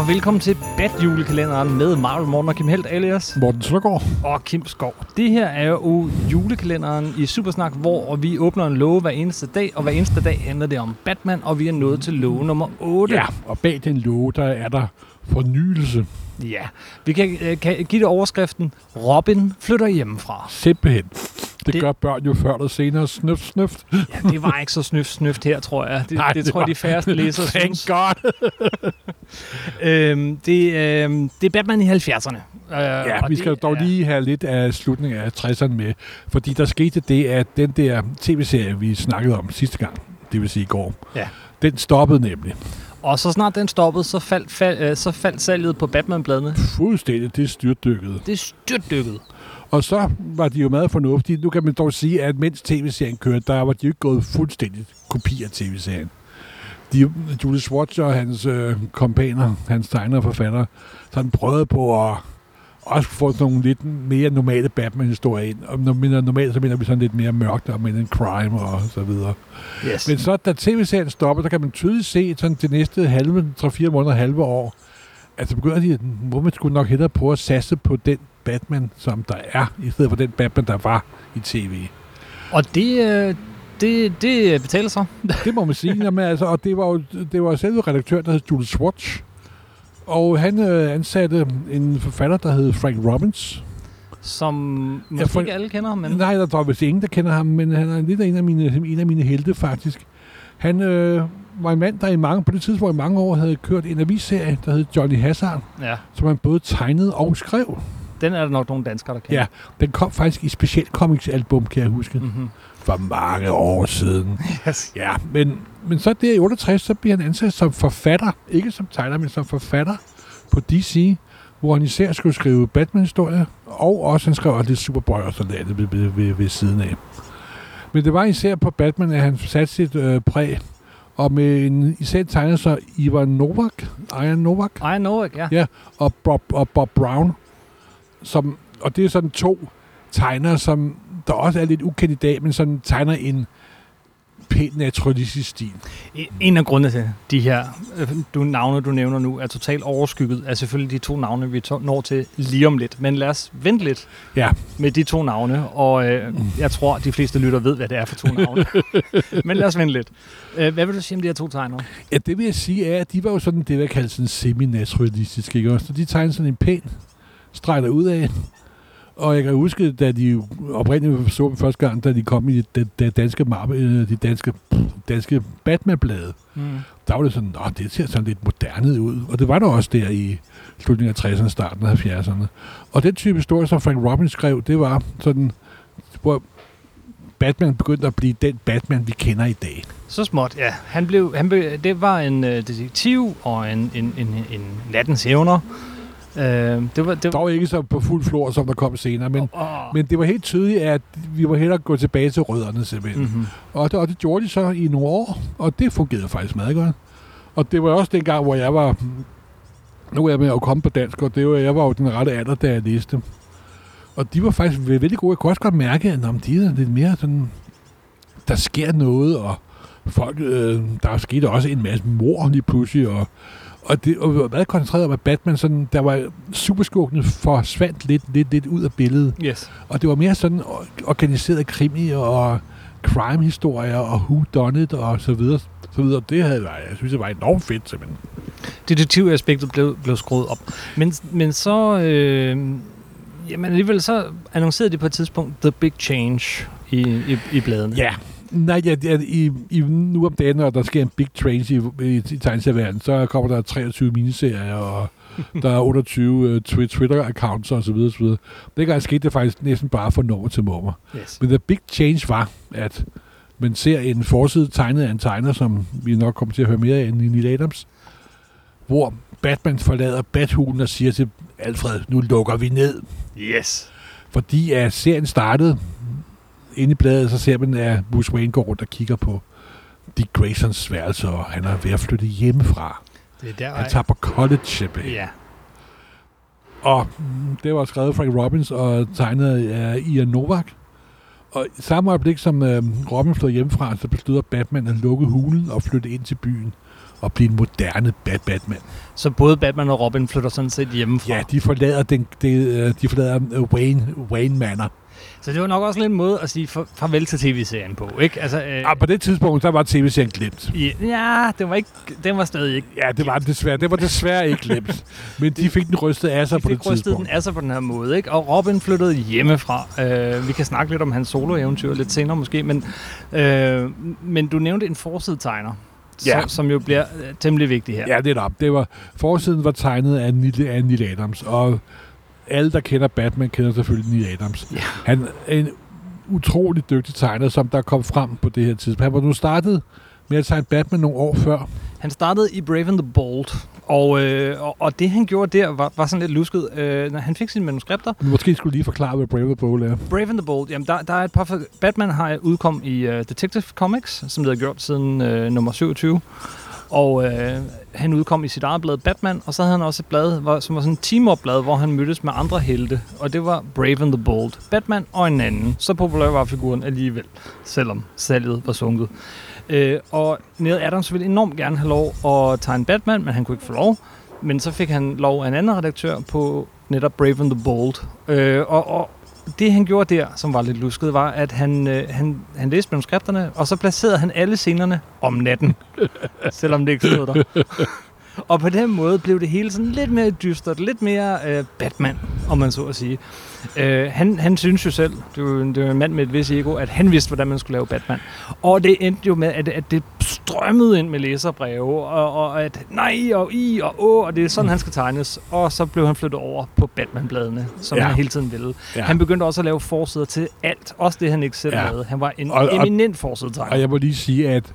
og velkommen til Bat-julekalenderen med Marvel Morten og Kim Helt alias Morten Søndergaard. og Kim Skov. Det her er jo julekalenderen i Supersnak, hvor vi åbner en låge hver eneste dag, og hver eneste dag handler det om Batman, og vi er nået til låge nummer 8. Ja, og bag den låge, der er der fornyelse. Ja. Vi kan, øh, kan give det overskriften, Robin flytter hjemmefra. Simpelthen. Det, Det- gør børn jo før eller senere. Snøft, snøft. Ja, det var ikke så snøft, snøft her, tror jeg. Det, Nej, det, det tror jeg, de færreste læsere Thank synes. God. Øhm, det, øhm, det er Batman i 70'erne. Øh, Ja, vi skal dog er- lige have lidt af slutningen af 60'erne med. Fordi der skete det, at den der tv-serie, vi snakkede om sidste gang, det vil sige i går, Ja. den stoppede nemlig. Og så snart den stoppede, så faldt, fald, øh, så faldt salget på Batman-bladene. Fuldstændig, det styrtdykkede. Det styrtdykkede. Og så var de jo meget fornuftige. Nu kan man dog sige, at mens tv-serien kørte, der var de jo ikke gået fuldstændig kopi af tv-serien. De, Julius Schwartz og hans øh, kompaner, hans tegner og forfattere, sådan prøvede på at også få sådan nogle lidt mere normale Batman-historier ind. Og når vi normalt, så mener vi sådan lidt mere mørkt og med en crime og så videre. Yes. Men så, da tv-serien stopper, der kan man tydeligt se sådan de næste halve, 3-4 måneder, halve år, at så begynder de, at hvor man skulle nok hellere prøve at satse på den Batman, som der er, i stedet for den Batman, der var i tv. Og det, øh, det, det betaler sig. Det må man sige. Jamen, altså, og det var jo det var selve redaktøren, der hed Jules Swatch. Og han øh, ansatte en forfatter, der hed Frank Robbins. Som måske Ja, for- ikke alle kender, men Men... Nej, der er vist ingen, der kender ham, men han er lidt af en af mine, en af mine helte, faktisk. Han øh, var en mand, der i mange, på det tidspunkt i mange år havde kørt en avisserie, der hed Johnny Hazard, ja, som han både tegnede og skrev. den er der nok nogle danskere, der kender. Ja, den kom faktisk i specielt comics album, kan jeg huske, Mm-hmm. For mange år siden. Yes. Ja, men, men så der i 68, så bliver han ansat som forfatter, ikke som tegner, men som forfatter på DC, hvor han især skulle skrive Batman-historier, og også han skrev også lidt Superboy og sådan noget ved, ved, ved, ved siden af. Men det var især på Batman, at han satte sit øh, præg, og med en især tegner så Ivan Novak, Ian Novak, I know it, ja. Ja. og Bob, og Bob Brown, som, og det er sådan to tegnere, som der også er lidt ukendt i dag, men sådan tegner en pænt naturalistisk stil. En af grundene til de her øh, du, navne, du nævner nu, er totalt overskygget af selvfølgelig de to navne, vi to, når til lige om lidt. Men lad os vente lidt Ja, med de to navne, og øh, jeg tror, de fleste lytter ved, hvad det er for to navne. Men lad os vente lidt. Øh, hvad vil du sige om de her to tegnere? ja det vil jeg sige er, at de var jo sådan det, der kaldes sådan semi-naturalistisk, ikke også? Så de tegnede sådan en pæn streg ud af. Og jeg kan huske, da de oprindeligt så dem første gang, da de kom i det, det danske, mar- øh, de danske, danske Batman-blade, Mm. der var det sådan, at det ser sådan lidt moderne ud. Og det var der også der i slutningen af 60'erne, starten af 70'erne. Og den type historie, som Frank Robbins skrev, det var sådan, hvor Batman begyndte at blive den Batman, vi kender i dag. Så småt, ja. Han blev, han blev, det var en øh, detektiv og en, en, en, en nattens hævner. Øh, det var, det var, Dog ikke så på fuld flor, som der kom senere, men, oh, men det var helt tydeligt, at vi var hellere gå tilbage til rødderne simpelthen. Mm. mm-hmm. Og, det, og det gjorde de så i nogle år, og det fungerede faktisk meget godt. Og det var også den gang, hvor jeg var... Nu er jeg med at komme på dansk, og det var, jeg var jo den rette alder, da jeg læste. Og de var faktisk vældig gode. Jeg kunne også godt mærke, at om de er lidt mere sådan... Der sker noget, og folk... Øh, der skete også en masse mor lige pludselig, og, og det og var meget koncentreret om, at Batman sådan... Der var superskurkene forsvandt lidt, lidt, lidt ud af billedet. Yes. Og det var mere sådan or- organiseret krimi og crime-historier og who done it og så videre. Så videre. Det havde været, jeg synes, det var enormt fedt simpelthen. Detektivaspektet blev, blev skruet op. Men, men så... Øh, jamen alligevel så annoncerede de på et tidspunkt The Big Change i, i, i bladene. Ja. Nej, ja, ja, i, i, nu om dagen, når der sker en big change i, i, i tegneserieverdenen, så kommer der 23 miniserier, og der er 28 uh, twi- Twitter-accounts og så videre, så videre. Dengang skete det faktisk næsten bare fra nummer til nummer. Yes. Men the big change var, at man ser en forside tegnet af en tegner, som vi nok kommer til at høre mere af end i Neil Adams, hvor Batman forlader Bathulen og siger til Alfred, nu lukker vi ned. Yes. Fordi at serien startede inde i bladet, så ser man, at Bruce Wayne går rundt og kigger på Dick Graysons værelse, og han er ved at flytte hjemmefra. Det er der, Han tager på college simpelthen. Ja. Og mm, det var skrevet Frank Robbins og tegnet af Ian Novak. Og i samme øjeblik, som øh, Robin flød hjemmefra, så beslutter Batman at lukke hulen og flytte ind til byen. at blive en moderne Bat Batman. Så både Batman og Robin flytter sådan set hjemmefra. Ja, de forlader, den, de, øh, de forlader øh, Wayne, Wayne Manor. Så det var nok også lidt en måde at sige farvel til tv-serien på, ikke? Altså, øh, Ah, på det tidspunkt, der var tv-serien glemt. ja, det var ikke, den var stadig ikke. Ja, det var den desværre. Det var desværre ikke glemt. Men de fik den rystet af sig De på det fik rystet den tidspunkt. af sig på den her måde, ikke? Og Robin flyttede hjemmefra. Øh, vi kan snakke lidt om hans solo-eventyr lidt senere måske, men, øh, men du nævnte en forsidetegner, Ja. som, som jo bliver øh, temmelig vigtig her. Ja, det er det. var, forsiden var tegnet af Neil, af Neil Adams, og alle, der kender Batman, kender selvfølgelig Neil Adams. Ja. Han er en utrolig dygtig tegner, som der kom frem på det her tidspunkt. Han var nu startet med at tegne Batman nogle år før. Han startede i Brave and the Bold, og, øh, og, og det han gjorde der var, var sådan lidt lusket. Øh, når han fik sine manuskripter, Men Måske skulle lige forklare, hvad Brave the Bold er. Brave and the Bold, jamen der, der er et par... Batman har udkom i uh, Detective Comics, som det har gjort siden uh, nummer 27. Og øh, han udkom i sit eget blad Batman, og så havde han også et blad, hvor, som var sådan et team-up-blad, hvor han mødtes med andre helte. Og det var Brave and the Bold. Batman og en anden. Så populær var figuren alligevel, selvom salget var sunket. Øh, og Neil Adams ville enormt gerne have lov at tegne Batman, men han kunne ikke få lov. Men så fik han lov af en anden redaktør på netop Brave and the Bold. Øh, og, og det han gjorde der, som var lidt lusket, var, at han, øh, han, han læste manuskripterne, og så placerede han alle scenerne om natten. selvom det ikke stod der. Og på den måde blev det hele sådan lidt mere dystert, lidt mere øh, Batman, om man så at sige. Øh, han, han synes jo selv, det var, det var en mand med et vis ego, at han vidste, hvordan man skulle lave Batman. Og det endte jo med, at, at det strømmede ind med læserbreve, og, og at nej, og i, og å, og det er sådan, han skal tegnes. Og så blev han flyttet over på Batman-bladene, som Ja. han hele tiden ville. Ja. Han begyndte også at lave forsider til alt, også det, han ikke selv Ja. lavede. Han var en og- eminent forsidetegner. Og jeg må lige sige, at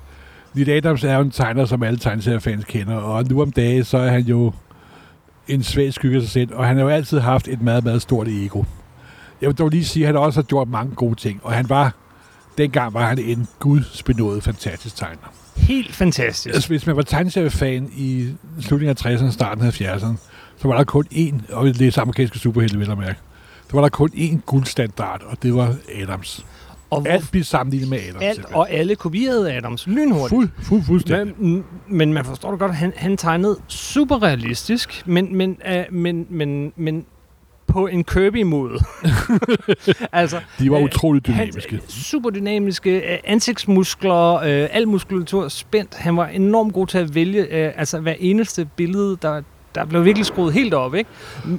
Neil Adams er jo en tegner, som alle tegneseriefans kender, og nu om dagen, så er han jo en svag skygge af sig selv, og han har jo altid haft et meget, meget stort ego. Jeg vil dog lige sige, at han også har gjort mange gode ting, og han var, dengang var han en gudsbenået fantastisk tegner. Helt fantastisk. Altså, hvis man var tegneseriefan i slutningen af 60'erne, starten af 70'erne, så var der kun én, og det er amerikanske superhelte, vil jeg mærke, så var der kun én guldstandard, og det var Adams. Og, hvor, Alt blev sammenlignet med Adams. alt, og alle kopierede Adams lynhurtigt. Fuld, fuld, fuldstændig. Men, men man forstår det godt, han, han tegnede super realistisk, men, men, uh, men, men, men på en Kirby-måde. altså, De var øh, utroligt han, dynamiske. super dynamiske, øh, ansigtsmuskler, øh, al muskulatur spændt. Han var enormt god til at vælge, øh, altså hver eneste billede, der, der blev virkelig skruet helt op, ikke?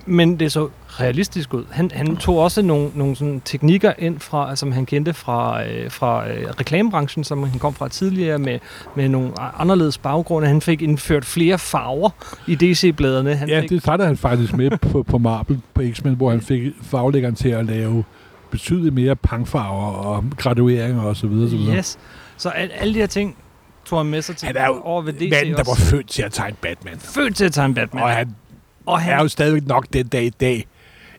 Men det så realistisk ud. Han, han tog også nogle, nogle sådan teknikker ind, fra, som han kendte fra, øh, fra øh, reklamebranchen, som han kom fra tidligere, med, med nogle anderledes baggrunde. Han fik indført flere farver i DC-bladene. Han Ja, fik, det startede han faktisk med på, på Marvel på X-Men, hvor han fik faglæggeren til at lave betydeligt mere pangfarver og gradueringer og så videre. Så videre. Yes. Så al, alle de her ting tog han med sig til Han er jo over ved DC Manden, der var også. født til at tegne Batman. født til at tegne Batman. Og han og er jo stadigvæk nok den dag i dag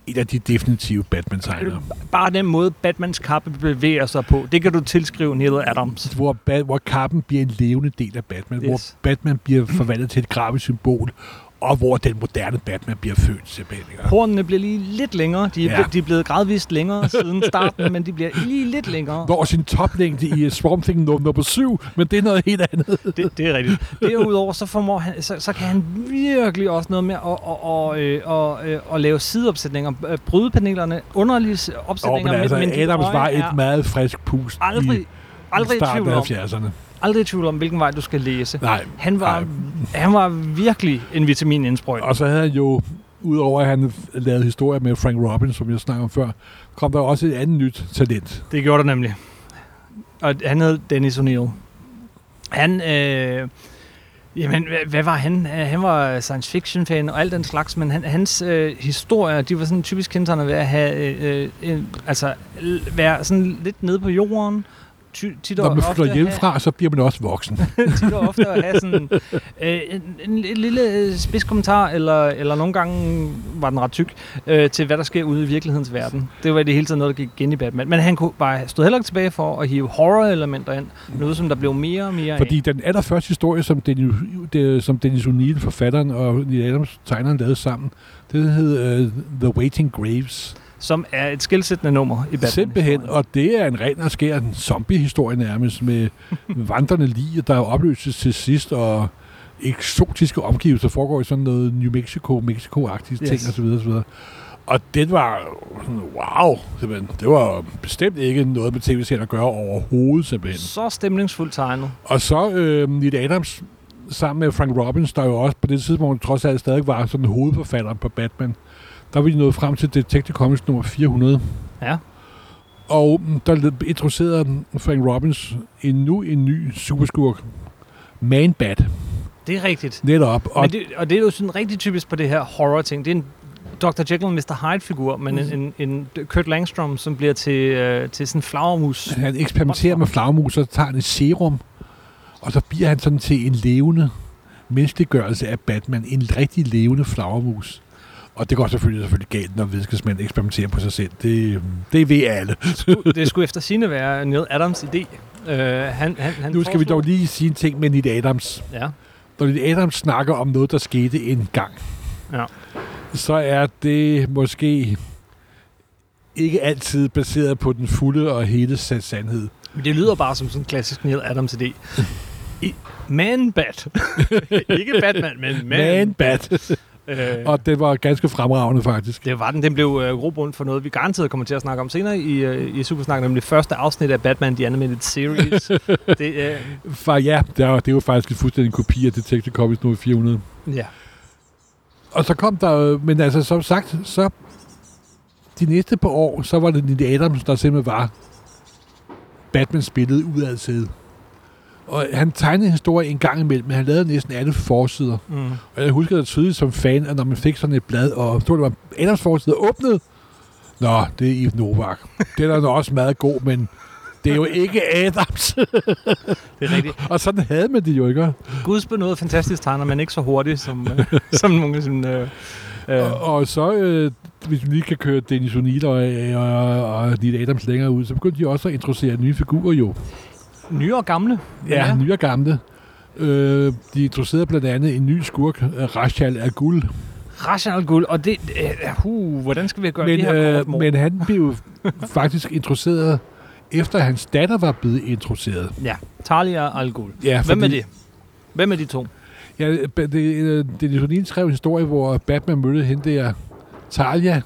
en af de definitive Batman-tegnere. bare den måde, Batmans kappe bevæger sig på, det kan du tilskrive Neil Adams. Hvor, ba- hvor kappen bliver en levende del af Batman. Hvor Yes. Batman bliver forvandlet til et grafisk symbol. Og hvor den moderne Batman bliver født simpelthen. ikke? Hornene bliver lige lidt længere. De er, Ja. de er blevet gradvist længere siden starten, men de bliver lige lidt længere. Når sin toplængde i Swamp Thing nummer, nummer 7, men det er noget helt andet. Det, det er rigtigt. Derudover så, formår han, så, så kan han virkelig også noget med at, at, at, at, at, lave sideopsætninger, øh, bryde panelerne, underlige opsætninger. men altså, men, Adams var et meget frisk pust aldrig, i aldrig starten af 70'erne. Aldrig i tvivl om, hvilken vej du skal læse. Nej, Han var, nej. han var virkelig en vitaminindsprøjtning. Og så havde han jo, udover at han lavede historier med Frank Robbins, som jeg snakkede om før, kom der også et andet nyt talent. Det gjorde der nemlig. Og han hed Dennis O'Neill. Han, øh, jamen, hvad, var han? Øh, Han var science fiction fan og alt den slags, men han, hans øh, historier, de var sådan typisk kendetegnet ved at have, øh, en, altså, være sådan lidt nede på jorden. Ty, tit Når man flytter have- hjemmefra, så bliver man også voksen. tit og ofte at have sådan øh, en, en, en lille øh, spidskommentar, eller, eller nogle gange var den ret tyk, øh, til hvad der sker ude i virkelighedens verden. Det var det hele taget noget, der gik igen i Batman. Men han kunne bare stod heller ikke tilbage for at hive horror-elementer ind. Noget, som der blev mere og mere Fordi af. den allerførste historie, som Dennis, det, som Dennis O'Neill, forfatteren, og Neil Adams, tegneren, lavede sammen, det hed uh, The Waiting Graves. Som er et skilsættende nummer i Batman. Simpelthen, og det er en ren og skær zombie-historie nærmest, med vandrende lige, der opløses til sidst, og eksotiske omgivelser, foregår i sådan noget New Mexico, Mexico-agtige Yes. ting osv. osv. Og den var sådan, wow, simpelthen. Det var bestemt ikke noget med tv-serien at gøre overhovedet, simpelthen. Så stemningsfuldt tegnet. Og så øh, Neil Adams sammen med Frank Robbins, der jo også på det tidspunkt trods alt stadig var sådan hovedforfatter på Batman, der var de nået frem til Detective Comics nummer 400. Ja. Og mm, der introducerede Frank Robbins endnu en ny superskurk, Man-Bat, Det er rigtigt. netop. Og Men det, og det er jo sådan rigtig typisk på det her horror-ting. Det er en Dr. Jekyll og Mr. Hyde-figur, men en, en, en Kurt Langstrom, som bliver til, øh, til sådan en flagermus. han eksperimenterer med flagmus, og tager han et serum, og så bliver han sådan til en levende menneskeliggørelse af Batman. En rigtig levende flagermus. Og det går selvfølgelig, selvfølgelig galt, når videnskabsmænd eksperimenterer på sig selv. Det, det ved alle. det skulle efter sine være Neil Adams idé. Uh, han, han, han Nu skal vi foreslog- dog lige sige en ting med Neil Adams. Ja. Når Neil Adams snakker om noget, der skete en gang, Ja. så er det måske ikke altid baseret på den fulde og hele sa- sandhed. Men det lyder bare som sådan en klassisk Neil Adams idé. I, Man-Bat. Ikke Batman, men Man. Man bat. Øh, Og det var ganske fremragende, faktisk. det var den. Den blev øh, grobund for noget, vi garanteret kommer til at snakke om senere i, øh, i Supersnak, nemlig første afsnit af Batman The Animated Series. det, øh, For ja, det er, det er jo faktisk en fuldstændig kopi af Detective Comics nummer 400. ja. Og så kom der, jo- men altså som sagt, så de næste par år, så var det Neil Adams, der simpelthen var Batmans billede udad til. Og han tegnede historie en gang imellem, men han lavede næsten alle forsider. Mm. Og jeg husker det tydeligt som fan, at når man fik sådan et blad, og stod, det var Adams forside åbnet, Nå, det er Yves Novak. Den er da også meget god, men det er jo ikke Adams. Det er rigtigt. og sådan havde man det jo ikke. Guds benåede fantastisk tegner, men ikke så hurtigt som, øh, som nogle sine... Øh, øh, Og, og så, øh, hvis vi lige kan køre Dennis O'Neill og, og, og Neil Adams længere ud, så begyndte de også at introducere nye figurer jo. Nye og gamle. Ja, ja. nye og gamle. Øh, de introducerede blandt andet en ny skurk, øh, Rachel af Guld. Rational guld, og det... Øh, uh, hvordan skal vi gøre Men, det her kort, øh, men han blev faktisk introduceret, efter hans datter var blevet introduceret. Ja, Talia Al Ghul. Ja, Hvem er det? Hvem er de to? Ja, det, det, Dennis O'Neill skrev en historie, hvor Batman mødte hende der, Talia,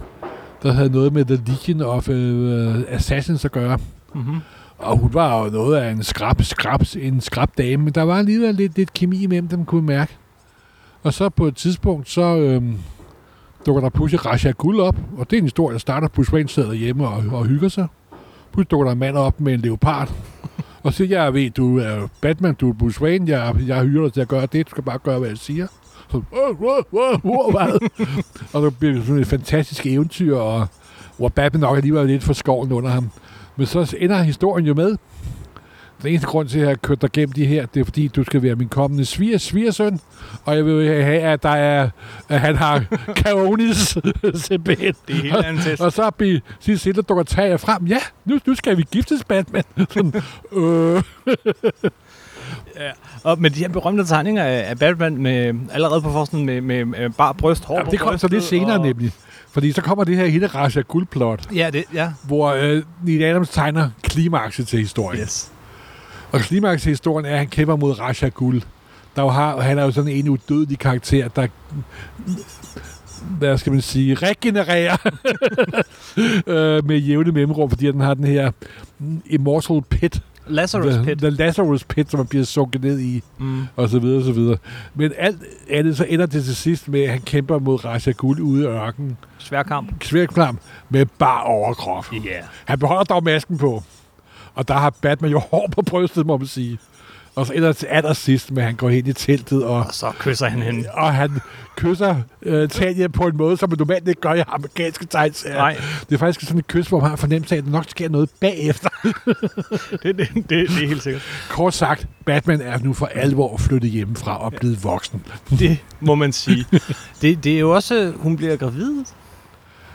der havde noget med The Legion of uh, Assassins at gøre. Mm-hmm. Og hun var jo noget af en skrab, skrab, en skrab dame, men der var alligevel lidt, lidt kemi imellem dem, kunne man mærke. Og så på et tidspunkt, så øhm, dukker der pludselig Raja Guld op, og det er en historie, der starter, Bruce Wayne sidder hjemme og, og hygger sig. Pludselig dukker der en mand op med en leopard, og siger, jeg ved, du er Batman, du er Bruce Wayne, jeg, jeg hyrer dig til at gøre det, du skal bare gøre, hvad jeg siger. Så, wow, wow, wow, wow, og der bliver det sådan et fantastisk eventyr, og, hvor Batman nok alligevel er lidt for skoven under ham. Men så ender historien jo med, den eneste grund til, at jeg har kørt dig gennem de her, det er fordi, du skal være min kommende sviger, svigersøn, og jeg vil have, at, der er, at han har kaonis simpelthen. Det er helt anden test. Og så bliver sidst stille, dukker tager frem. Ja, nu, nu skal vi giftes, Batman. Sådan, øh, Og med de her berømte tegninger af, Batman med, allerede på forsiden med, med, med bare bryst, hår ja, det kommer så lidt senere og, nemlig. Fordi så kommer det her hele Raja Guldplot, Ja, det, ja. hvor øh, Neil Adams tegner klimakset til historien. Yes. Og klimaks i historien er, at han kæmper mod Raja Gul. Der jo har, han er jo sådan en udødelig karakter, der hvad skal man sige, regenererer øh, med jævne mellemrum, fordi den har den her immortal pit, Lazarus the, Pit. the Lazarus pit, som man bliver sunket ned i, Mm. og så videre, og så videre. Men alt andet, så ender det til sidst med, at han kæmper mod Raja Gul ude i ørkenen. Svær kamp. Sværklam med bare overkrop. Yeah. Han beholder dog masken på. Og der har Batman jo hår på brystet, må man sige. Og så ender til allersidst med, at han går hen i teltet, og, Og så kysser han hende. og han kysser øh, Talia på en måde, som man normalt ikke gør i amerikanske tegneserier. Nej, Det er faktisk sådan et kys, hvor man har fornemmelse af, at der nok sker noget bagefter. det, det, det, det er helt sikkert. Kort sagt, Batman er nu for alvor flyttet hjemmefra og blevet voksen. Det må man sige. Det, det er jo også, hun bliver gravid.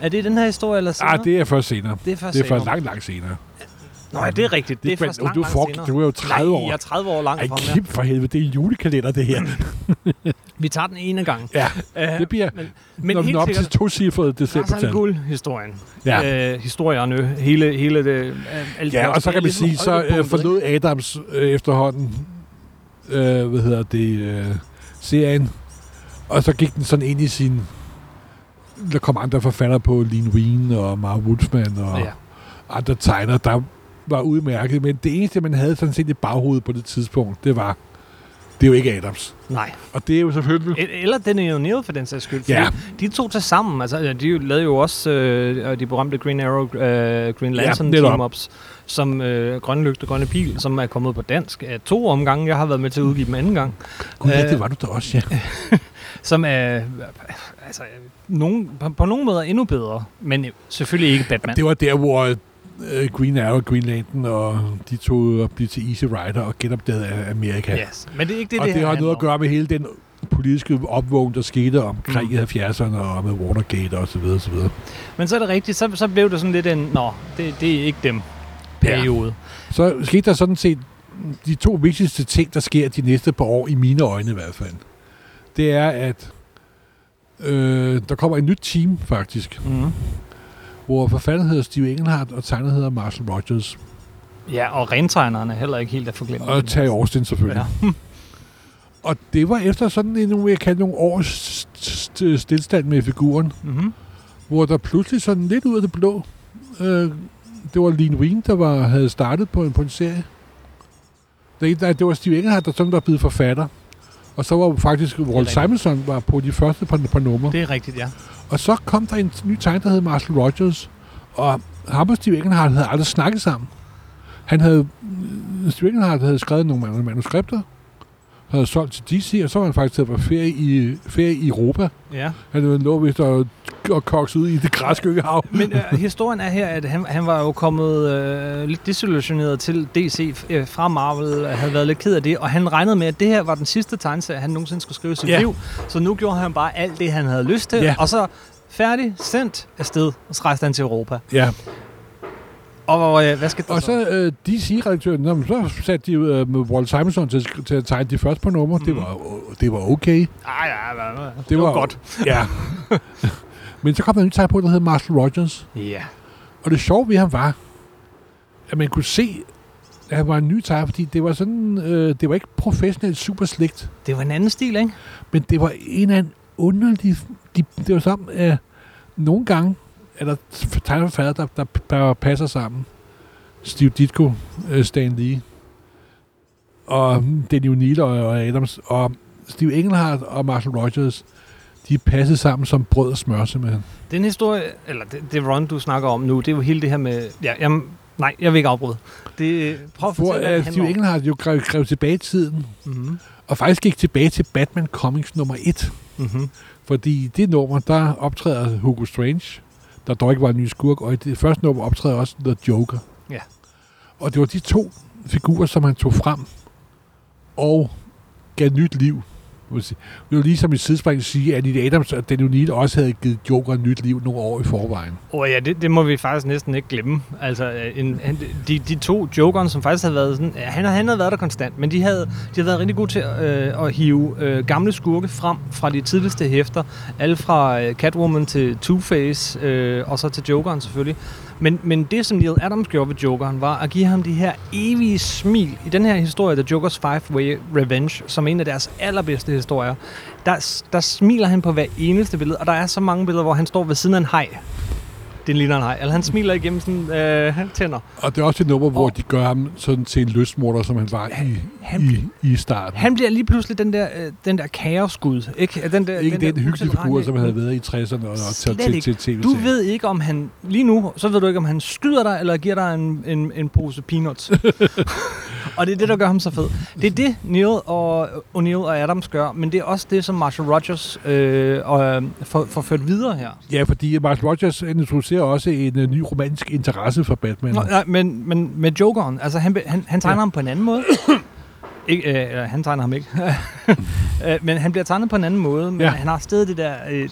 Er det den her historie, eller senere? Ah, det er først senere. det er først Det er først langt, langt senere. Nå, ja, det er rigtigt. Det, Det er først men langt, du er for- senere. du er jo 30 Nej, år. jeg er 30 år langt Ej, fra ham. Kim for helvede, det er en julekalender, det her. Vi tager den ene gang. Ja, Uh, det bliver, men, men når helt er op til to cifrede Ra's al decembertal. Ghul-historien. Ja. Øh, historierne, hele, hele det... Øh, alt Ja, og så kan man sige, så øh, forlod Adams øh, efterhånden, øh, hvad hedder det, øh, serien. Og så gik den sådan ind i sin... Der kom andre forfattere på, Lean Wien og Mark Wolfman og Ja. andre tegner, der var udmærket. Men det eneste, man havde sådan set i baghovedet på det tidspunkt, det var, det er jo ikke Adams. Nej. Og det er jo selvfølgelig... E- Eller Denny O'Neill for den sags skyld. Ja. De to til sammen, altså ja, de lavede jo også øh, de berømte Green Arrow, øh, Green Lantern netop. team-ups, som øh, Grønne Lygte, Grønne Pil, som er kommet på dansk af to omgange. Jeg har været med til at udgive dem anden gang. Gud, ja, Øh, det var du da også, ja. Som er altså, nogen, på, på nogle måder endnu bedre, men selvfølgelig ikke Batman. Det var der, hvor øh, Green Arrow, Green Lantern og de to op blev til Easy Rider og genopdagede Amerika. Yes. Men det er ikke det, og det, det, har noget at gøre med hele den politiske opvågning, der skete omkring Mm. mm. i 70'erne og med Watergate og så videre, så videre. Men så er det rigtigt, så, så blev det sådan lidt en, nå, det, det er ikke dem periode. Så skete der sådan set de to vigtigste ting, der sker de næste par år, i mine øjne i hvert fald. Det er, at øh, der kommer et nyt team faktisk, Ja. Mm. Hvor forfatteren hedder Steve Engelhardt, og tegner hedder Marshall Rogers. ja, og rentegnerne er heller ikke helt at forglemme. Og Terry Austin selvfølgelig. Ja. Og det var efter sådan en, jeg kan nogle års st- stillstand med figuren, Mm-hmm. hvor der pludselig sådan lidt ud af det blå, øh, det var Lean Wien, der var, havde startet på en, på en serie. Det, nej, det var Steve Engelhardt, der sådan var blevet forfatter. Og så var faktisk Walt. Simonson var på de første par, par numre. Det er rigtigt, ja. Og så kom der en ny tegner, der hed Marshall Rogers. Og ham og Steve Engelhardt havde aldrig snakket sammen. Han havde, Steve Engelhardt havde skrevet nogle manu- manuskripter, havde solgt til DC, og så var han faktisk taget på ferie i, ferie i Europa. ja. Han lå vist og, og koks ud i det græske øhav. Men øh, historien er her, at han, han var jo kommet øh, lidt desillusioneret til DC øh, fra Marvel, øh, havde været lidt ked af det, og han regnede med, at det her var den sidste tegneserie, han nogensinde skulle skrive sit Ja. liv. Så nu gjorde han bare alt det, han havde lyst til, Ja. og så færdig, sendt afsted, og så rejste han til Europa. Ja, Og øh, hvad skal der og så øh, DC-redaktøren, så satte de øh, med Walt Simonson til, til at tegne de første på numre. Mm. Det, var, det var okay. Ah, ja, ja, ja, det, Det var, var- godt. Ja. men så kom der en ny tegn på, der hed Marshall Rogers. Ja. Og det sjove ved ham var, at man kunne se, at han var en ny tegner, fordi det var sådan, øh, det var ikke professionelt super slægt, Det var en anden stil, ikke? men det var en af en underlig, de, det var sådan, at nogle gange er der tegnerforfatter, der, der, der passer sammen. Steve Ditko, øh, Stan Lee, og Danny O'Neill og, og Adams, og Steve Engelhardt og Marshall Rogers, de passede sammen som brød og smør, simpelthen. Den historie, eller det, det run, du snakker om nu, det er jo hele det her med... Ja, jamen, nej, jeg vil ikke afbryde. Det, prøv at Hvor fortælle, det uh, Steve. Engelhardt jo grev, grev tilbage i tiden, Mm-hmm. og faktisk gik tilbage til Batman Comics nummer 1. Mm-hmm. Fordi i det nummer, der optræder Hugo Strange, der dog ikke var en ny skurk, og i det første nummer optræder også The Joker. Ja. Og det var de to figurer, som han tog frem og gav nyt liv må man sige. Det ligesom i sidespring sige, at Annie Adams og Danny O'Neill også havde givet Joker nyt liv nogle år i forvejen. Oh, ja, det, det må vi faktisk næsten ikke glemme. Altså, øh, en, han, de, de to jokeren, som faktisk havde været sådan... Han, han havde været der konstant, men de havde, de havde været rigtig gode til øh, at hive øh, gamle skurke frem fra de tidligste hæfter. Alle fra øh, Catwoman til Two-Face, øh, og så til Jokeren selvfølgelig. Men, men det, som Neil Adams gjorde ved Jokeren, var at give ham de her evige smil. I den her historie, The Joker's Five-Way Revenge, som er en af deres allerbedste historier, der, der smiler han på hver eneste billede, og der er så mange billeder, hvor han står ved siden af en hej. Det ligner en hej. Eller han smiler igennem sådan øh, tænder. Og det er også et nummer, hvor Og- de gør ham sådan til en lystmorder, som han var i, Han- i, i starten. Han bliver lige pludselig den der, øh, den der kaosgud. Ikke, den der, ikke den, den hyggelige figur, som han havde været i 60'erne og, og til, til, til tv Du ved ikke, om han... Lige nu, så ved du ikke, om han skyder dig, eller giver dig en, en, en pose peanuts. og det er det, der gør ham så fed. Det er det, Neil og O'Neill og Adams gør, men det er også det, som Marshall Rogers øh, og, får, får ført videre her. Ja, fordi Mark Rogers introducerer også en uh, ny romantisk interesse for Batman. Nå, nej, men, men med Jokeren, altså han, han, han tegner ja. ham på en anden måde. ikke, øh, han tegner ham ikke. øh, men han bliver tegnet på en anden måde, men Ja. han har stadig det der øh,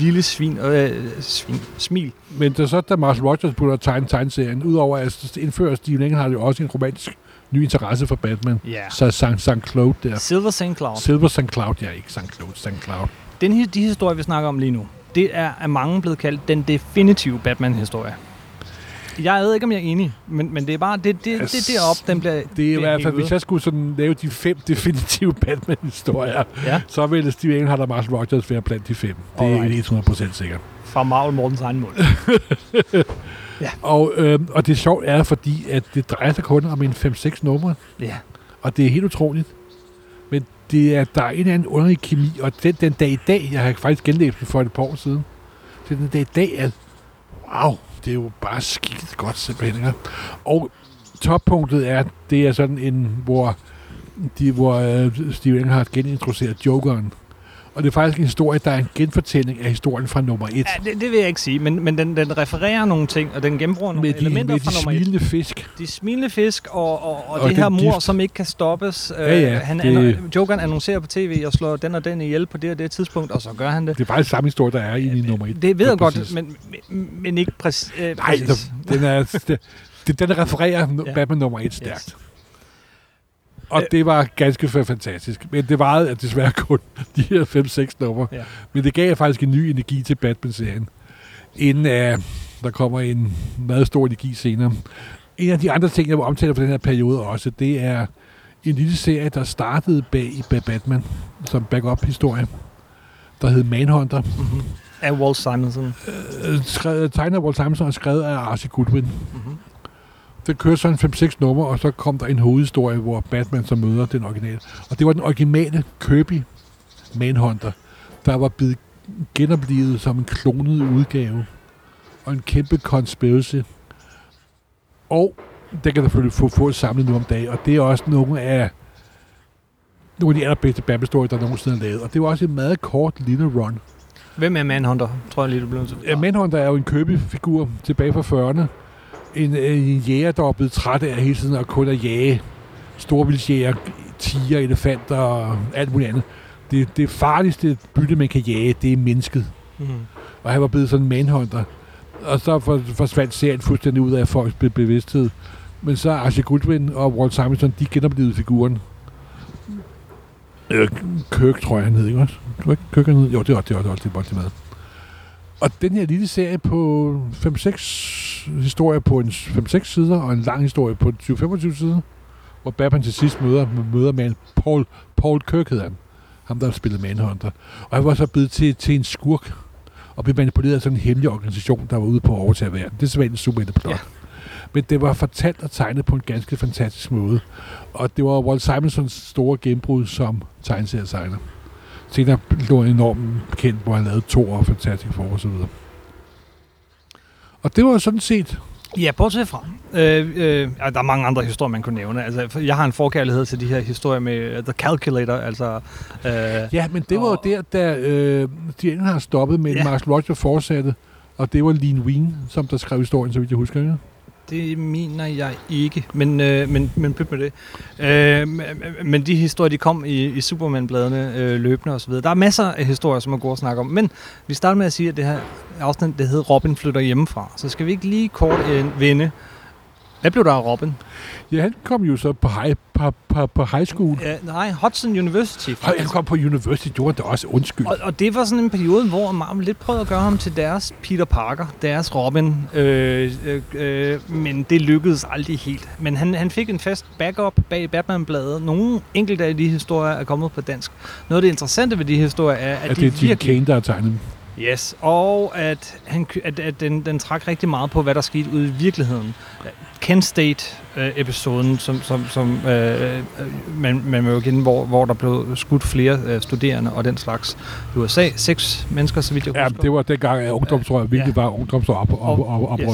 lille svin, øh, svin, smil. Men det er så, da Mark Rogers begynder at tegne tegneserien, udover at indføre Steve Lang, har det jo også en romantisk ny interesse for Batman. Ja. Så St. St. Claude der. Silver St. Cloud. Silver St. Cloud, ja, ikke St. Claude, St. Cloud. Den, de historier, vi snakker om lige nu, det er af mange blevet kaldt den definitive Batman-historie. Jeg ved ikke, om jeg er enig, men, men det er bare, det, det, det, det deroppe, den bliver Det er i hvert fald, hvis jeg skulle sådan lave de fem definitive Batman-historier, Ja, så ville Steve Englehart og Marshall Rogers være blandt de fem. Det er Alright. 100% sikkert. fra Marvel Mortens egen mund. Og, øh, og det sjovt er, fordi at det drejer sig kun om en 5-6 numre, Ja. og det er helt utroligt. Men det er, der er en eller anden underlig kemi, og den, den dag i dag, jeg har faktisk genlæst den for et par år siden, den dag i dag er, wow, det er jo bare skidt godt simpelthen. Ikke? Og toppunktet er, det er sådan en, hvor, de, hvor øh, Steve Englehart genintroducerer Jokeren. Og det er faktisk en historie, der er en genfortælling af historien fra nummer 1. ja det, det vil jeg ikke sige, men, men den, den refererer nogle ting, og den genbruger nogle med de, elementer med fra de nummer et. smilende fisk. De smilende fisk og, og, og, Og det den her mor, gift. som ikke kan stoppes. Øh, Ja, ja, han det- anno- Jokeren annoncerer på tv og slår den og den ihjel på det og det tidspunkt, og så gør han det. Det er faktisk samme historie, der er i nummer 1. Det ved jeg godt, men, men, men ikke præcis. Øh, Nej, præcis. der, den, er, det, den refererer Ja. Batman nummer 1 stærkt. Yes. Og Øh. det var ganske for fantastisk. Men det varede at desværre kun de her 5-6 numre. Ja. Men det gav faktisk en ny energi til Batman-serien. Inden uh, der kommer en meget stor energi senere. En af de andre ting, jeg vil omtale for den her periode også, det er en lille serie, der startede bag i Batman, som backup-historie, der hed Manhunter. Mm-hmm. Af Walt Simonson. Øh, skrevet, tegnet af Walt Simonson og skrevet af Archie Goodwin. Mm-hmm. Det kørte sådan 5-6 numre, og så kom der en hovedhistorie, hvor Batman så møder den originale. Og det var den originale Kirby Manhunter, der var blevet genoplevet som en klonet udgave. Og en kæmpe conspiracy. Og den kan selvfølgelig få, få samlet nu om dagen. Og det er også nogle af nogle af de allerbedste Batman-historier, der nogensinde er lavet. Og det var også en meget kort lille run. Hvem er Manhunter? Tror jeg lige, du blev til. Ja, Manhunter er jo en Kirby-figur tilbage fra 40'erne. En, en jæger, der er blevet træt af hele tiden at kun at jage storvildsjæger, tiger, elefanter og alt muligt andet. Det, det farligste bytte, man kan jage, det er mennesket. Mm-hmm. Og han var blevet sådan en manhunter. Og så for, forsvandt serien fuldstændig ud af folks be- bevidsthed. Men så Archie Goodwin og Walt Simonson, de genoplevede figuren. Øh, Kirk, tror jeg, han hed, ikke også? Kirk, han hed? Jo, det var det var det, var, det, var, det med. Og den her lille serie på 5-6 historier på en 5-6 sider, og en lang historie på 20-25 sider, hvor Batman til sidst møder, møder man Paul, Paul Kirk hedder han. Ham, der spillede Manhunter. Og han var så blevet til, til en skurk, og blev manipuleret af sådan en hemmelig organisation, der var ude på at overtage verden. Det er simpelthen en super plot. Ja. Men det var fortalt og tegnet på en ganske fantastisk måde. Og det var Walt Simonsons store gennembrud som tegneserietegner. Senere blev han enormt kendt, hvor han lavede to og og så videre. Og det var sådan set... Ja, bortset fra. Øh, øh, ja, der er mange andre historier, man kunne nævne. Altså, jeg har en forkærlighed til de her historier med uh, The Calculator, altså... Øh, Ja, men det var jo Og- der, da øh, de har stoppet, men Ja. Marshall Rogers fortsatte. Og det var Lean Wien, som der skrev historien, så vidt jeg husker. Ikke? Det mener jeg ikke, men, øh, men, men pyt med det. Øh, men- de historier, de kom i, i Superman-bladene øh, løbende osv. Der er masser af historier, som er gode at snakke om. Men vi starter med at sige, at det her afsnit, det hedder Robin flytter hjemmefra. Så skal vi ikke lige kort øh, vende. Hvad blev der af Robin? Ja, han kom jo så på high, på, på, på high school. Ja, nej, Hudson University. Og han kom på university, det var da også undskyld. Og, og det var sådan en periode, hvor Marvel lidt prøvede at gøre ham til deres Peter Parker, deres Robin, øh, øh, øh, men det lykkedes aldrig helt. Men han, han fik en fast backup bag Batman-bladet. Nogle enkelte af de historier er kommet på dansk. Noget af det interessante ved de historier er, at, At de det er Jim virkelig... Kane, der har tegnet. Yes, og at, han, at, at den, den trak rigtig meget på, hvad der skete ude i virkeligheden. Kent State-episoden, som, som, som øh, øh, man, man må jo kende, hvor, hvor der blev skudt flere øh, studerende og den slags i USA. Seks mennesker, så vidt jeg Ja, husker. det var dengang, at ungdomsrør virkelig var ungdomsrør op, op, op, op, Yes.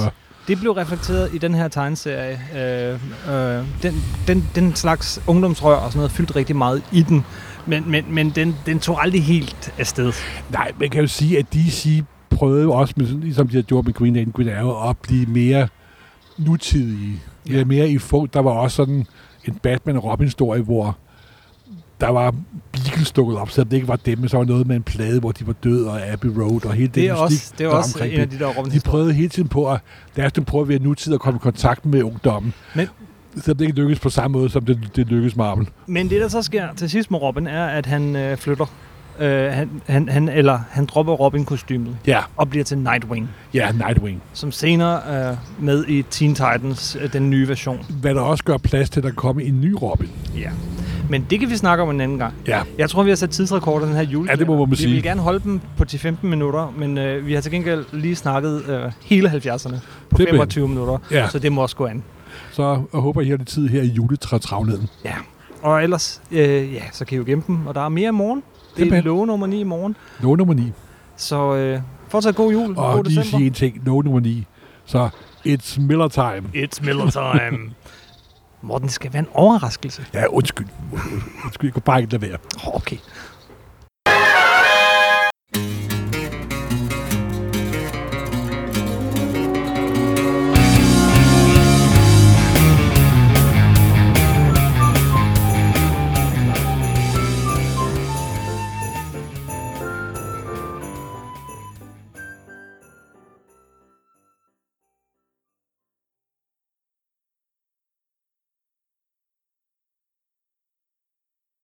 Det blev reflekteret i den her tegneserie. Øh, øh, den, den, den slags ungdomsrør og sådan noget fyldte rigtig meget i den. Men, men, men den, den tog aldrig helt afsted. Nej, man kan jo sige, at DC prøvede jo også, med, sådan- ligesom de har gjort med Green Lantern, Green Arrow, at blive mere nutidige. Ja. Ja. Mere i få. Der var også sådan en Batman og Robin-historie, hvor der var Beagle stukket op, så det ikke var dem, men så var noget med en plade, hvor de var døde, og Abbey Road, og hele Det er den også, mystik, det er der også omkring en af det. de der Robin De prøvede hele tiden på at, lad os nu prøve at være nutid og komme i kontakt med ungdommen. Men- så det ikke lykkes på samme måde, som det, det lykkes Marvel. Men det, der så sker til sidst med Robin, er, at han øh, flytter Øh, han, han, han, eller han dropper Robin-kostymet Ja, og bliver til Nightwing, ja, Nightwing. som senere er med i Teen Titans, øh, den nye version. Hvad der også gør plads til, at der kommer en ny Robin. Ja. Men det kan vi snakke om en anden gang. Ja, Jeg tror, vi har sat tidsrekorder den her jule. Ja, det må man vi sige. vil gerne holde dem på 10-15 minutter, men øh, vi har til gengæld lige snakket øh, hele 70'erne på Det er 25 minutter, Ja. så det må også gå an. Så jeg håber, I har det tid her i juletrætravneden. Ja. Og ellers, øh, ja, så kan I jo gemme dem, og der er mere i morgen. Det er lov nummer 9 i morgen. Lov nummer 9. Så øh, fortsat god jul, god Og lige december. sige en ting. Lov nummer 9. Så it's Miller time. It's Miller time. Morten, det skal være en overraskelse. Ja, undskyld. Undskyld, jeg kunne bare ikke lade være. Okay.